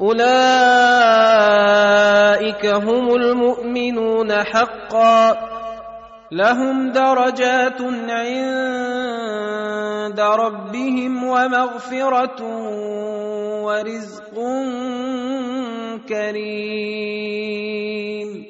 أولئك هم المؤمنون حقا. لهم درجات عند ربهم ومغفرة ورزق كريم.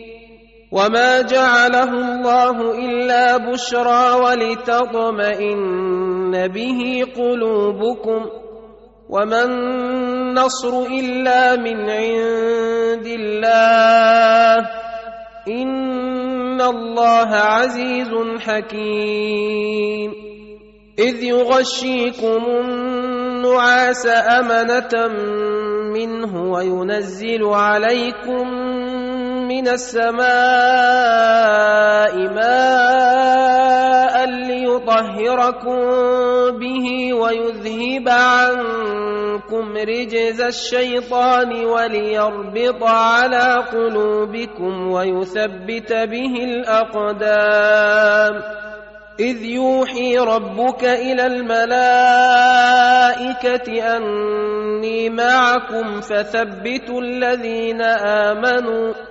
وما جعله الله الا بشرى ولتطمئن به قلوبكم وما النصر الا من عند الله ان الله عزيز حكيم اذ يغشيكم النعاس امنه منه وينزل عليكم من السماء ماء ليطهركم به ويذهب عنكم رجز الشيطان وليربط على قلوبكم ويثبت به الأقدام. إذ يوحي ربك إلى الملائكة أني معكم فثبتوا الذين آمنوا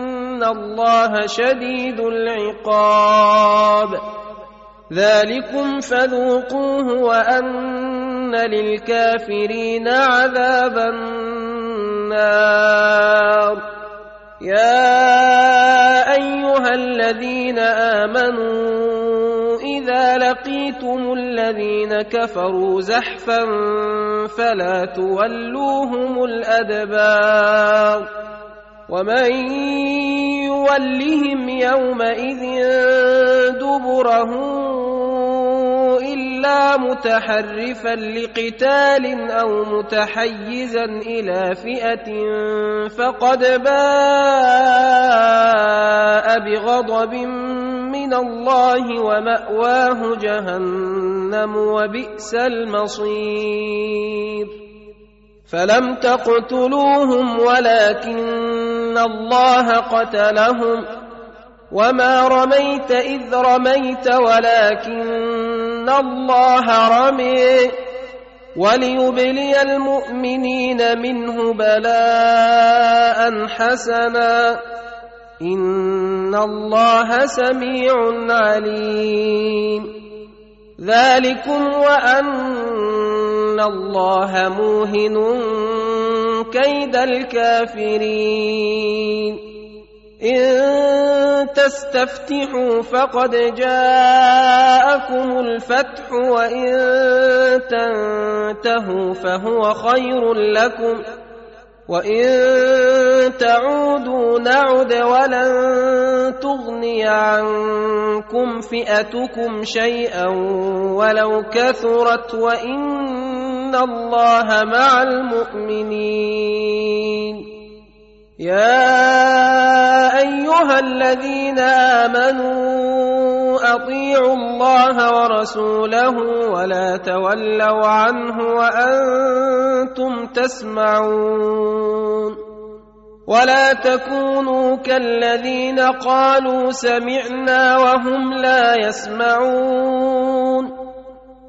فان الله شديد العقاب ذلكم فذوقوه وان للكافرين عذاب النار يا ايها الذين امنوا اذا لقيتم الذين كفروا زحفا فلا تولوهم الادبار ومن يولهم يومئذ دبره إلا متحرفا لقتال أو متحيزا إلى فئة فقد باء بغضب من الله ومأواه جهنم وبئس المصير. فلم تقتلوهم ولكن الله قتلهم وما رميت اذ رميت ولكن الله رمي وليبلي المؤمنين منه بلاء حسنا ان الله سميع عليم ذلكم وان الله موهن كيد الكافرين. إن تستفتحوا فقد جاءكم الفتح وإن تنتهوا فهو خير لكم. وإن تعودوا نعد ولن تغني عنكم فئتكم شيئا ولو كثرت وإن الله مع المؤمنين يا ايها الذين امنوا اطيعوا الله ورسوله ولا تولوا عنه وأنتم تسمعون ولا تكونوا كالذين قالوا سمعنا وهم لا يسمعون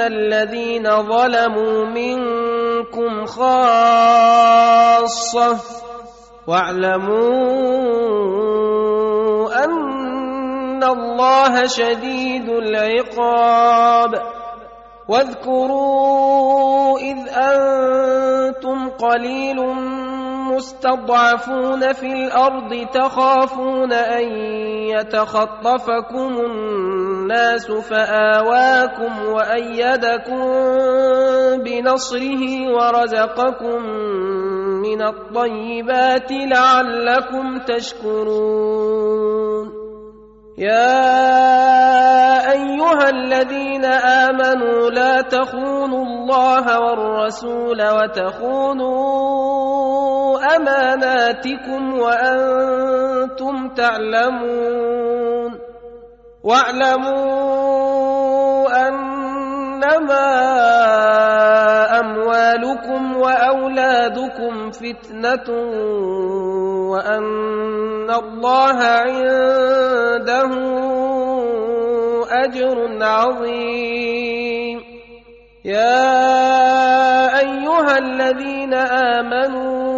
الذين ظلموا منكم خاصه واعلموا ان الله شديد العقاب واذكروا اذ أنتم قليل مستضعفون في الأرض تخافون أن يتخطفكم الناس فآواكم وأيدكم بنصره ورزقكم من الطيبات لعلكم تشكرون يا أيها الذين آمنوا لا تخونوا الله والرسول وتخونوا أماناتكم وأنتم تعلمون. واعلموا أنما أموالكم وأولادكم فتنة وأن الله عنده أجر عظيم. يا أيها الذين آمنوا ان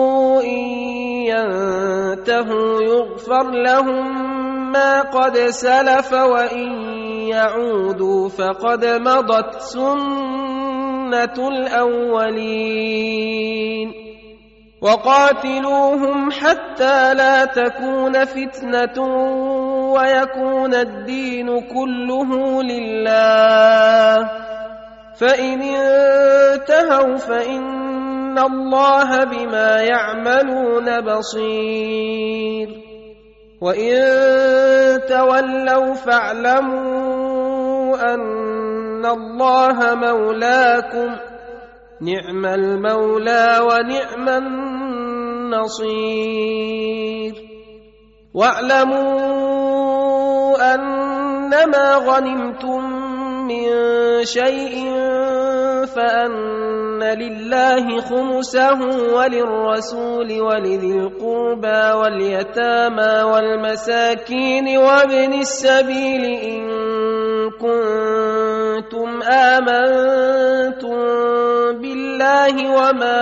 ينتهوا يغفر لهم ما قد سلف وإن يعودوا فقد مضت سنة الأولين. وقاتلوهم حتى لا تكون فتنة ويكون الدين كله لله. فإن انتهوا فإن الله بما يعملون بصير وان تولوا فاعلموا ان الله مولاكم نعم المولى ونعم النصير واعلموا انما غنمتم من شيء فأن لله خمسه وللرسول ولذي القربى واليتامى والمساكين وابن السبيل إن كنتم آمنتم بالله وما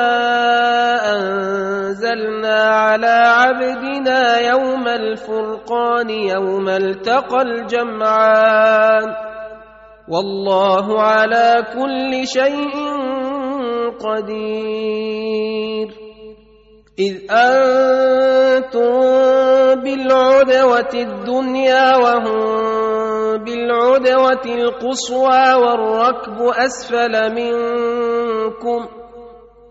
أنزلنا على عبدنا يوم الفرقان يوم التقى الجمعان والله على كل شيء قدير. إذ أنتم بالعدوة الدنيا وهم بالعدوة القصوى والركب أسفل منكم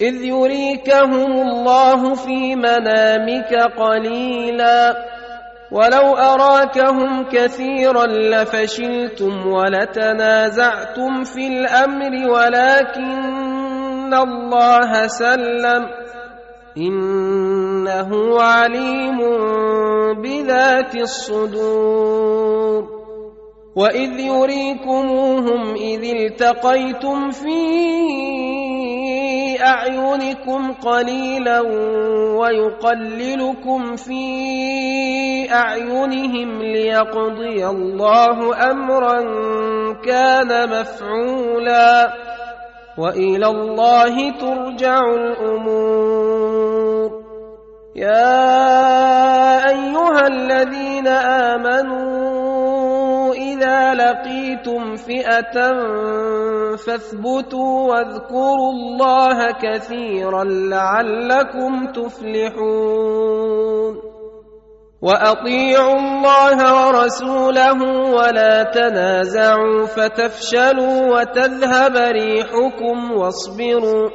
إذ يريكهم الله في منامك قليلا. ولو أراكهم كثيرا لفشلتم ولتنازعتم في الأمر ولكن الله سلم. إنه عليم بذات الصدور. وإذ يريكموهم إذ التقيتم في أعينكم قليلا ويقللكم في أعينهم ليقضي الله أمرا كان مفعولا وإلى الله ترجع الأمور. يا لقيتم فئه فاثبتوا واذكروا الله كثيرا لعلكم تفلحون واطيعوا الله ورسوله ولا تنازعوا فتفشلوا وتذهب ريحكم واصبروا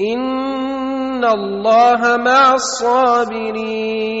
ان الله مع الصابرين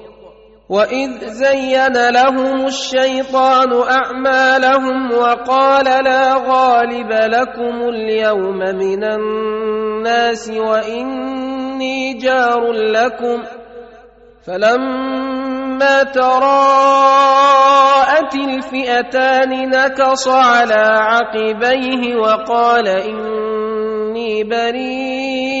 واذ زين لهم الشيطان اعمالهم وقال لا غالب لكم اليوم من الناس واني جار لكم فلما تراءت الفئتان نكص على عقبيه وقال اني بريء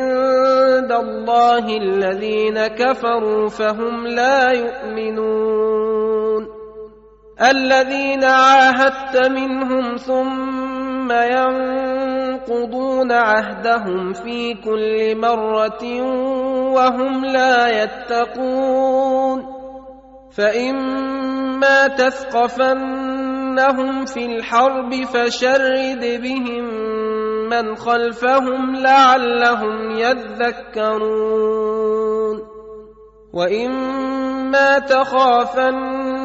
الله الذين كفروا فهم لا يؤمنون. الذين عاهدت منهم ثم ينقضون عهدهم في كل مرة وهم لا يتقون. فإما تثقفنهم في الحرب فشرد بهم من خلفهم لعلهم يذكرون وإما تخافن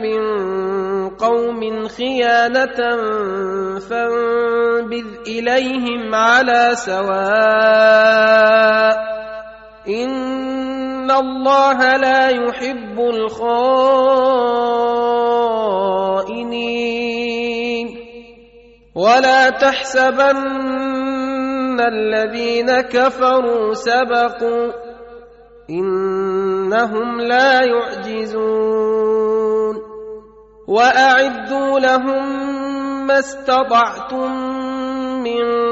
من قوم خيانة فانبذ إليهم على سواء إن الله لا يحب الخائنين ولا تحسبن الذين كفروا سبقوا إنهم لا يعجزون وأعدوا لهم ما استطعتم من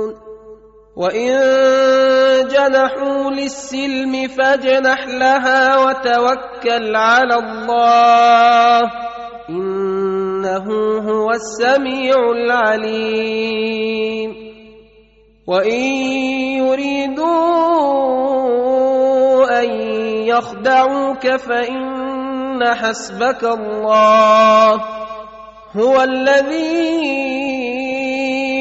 وان جنحوا للسلم فاجنح لها وتوكل على الله انه هو السميع العليم وان يريدوا ان يخدعوك فان حسبك الله هو الذي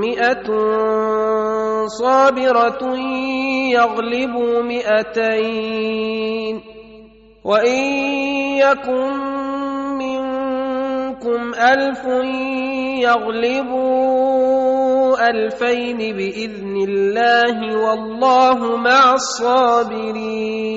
مئة صابرة يغلبوا مئتين. وإن يكن منكم ألف يغلبوا ألفين بإذن الله والله مع الصابرين.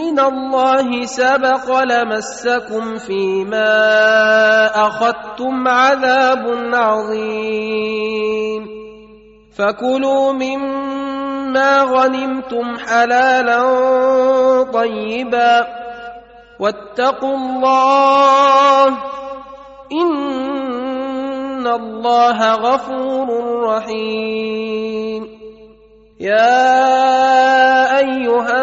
من الله سبق لمسكم فيما أخذتم عذاب عظيم. فكلوا مما غنمتم حلالا طيبا واتقوا الله إن الله غفور رحيم. يا أيها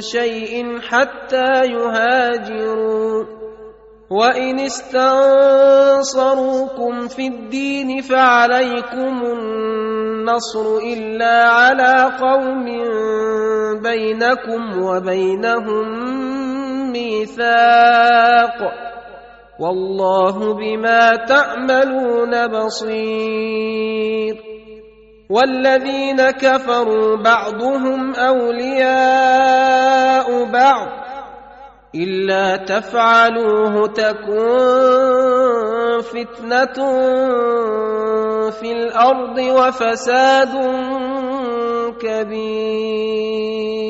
شيء حتى يهاجروا. وإن استنصروكم في الدين فعليكم النصر إلا على قوم بينكم وبينهم ميثاق. والله بما تعملون بصير. والذين كفروا بعضهم أولياء بعض. إلا تفعلوه تكن فتنة في الأرض وفساد كبير.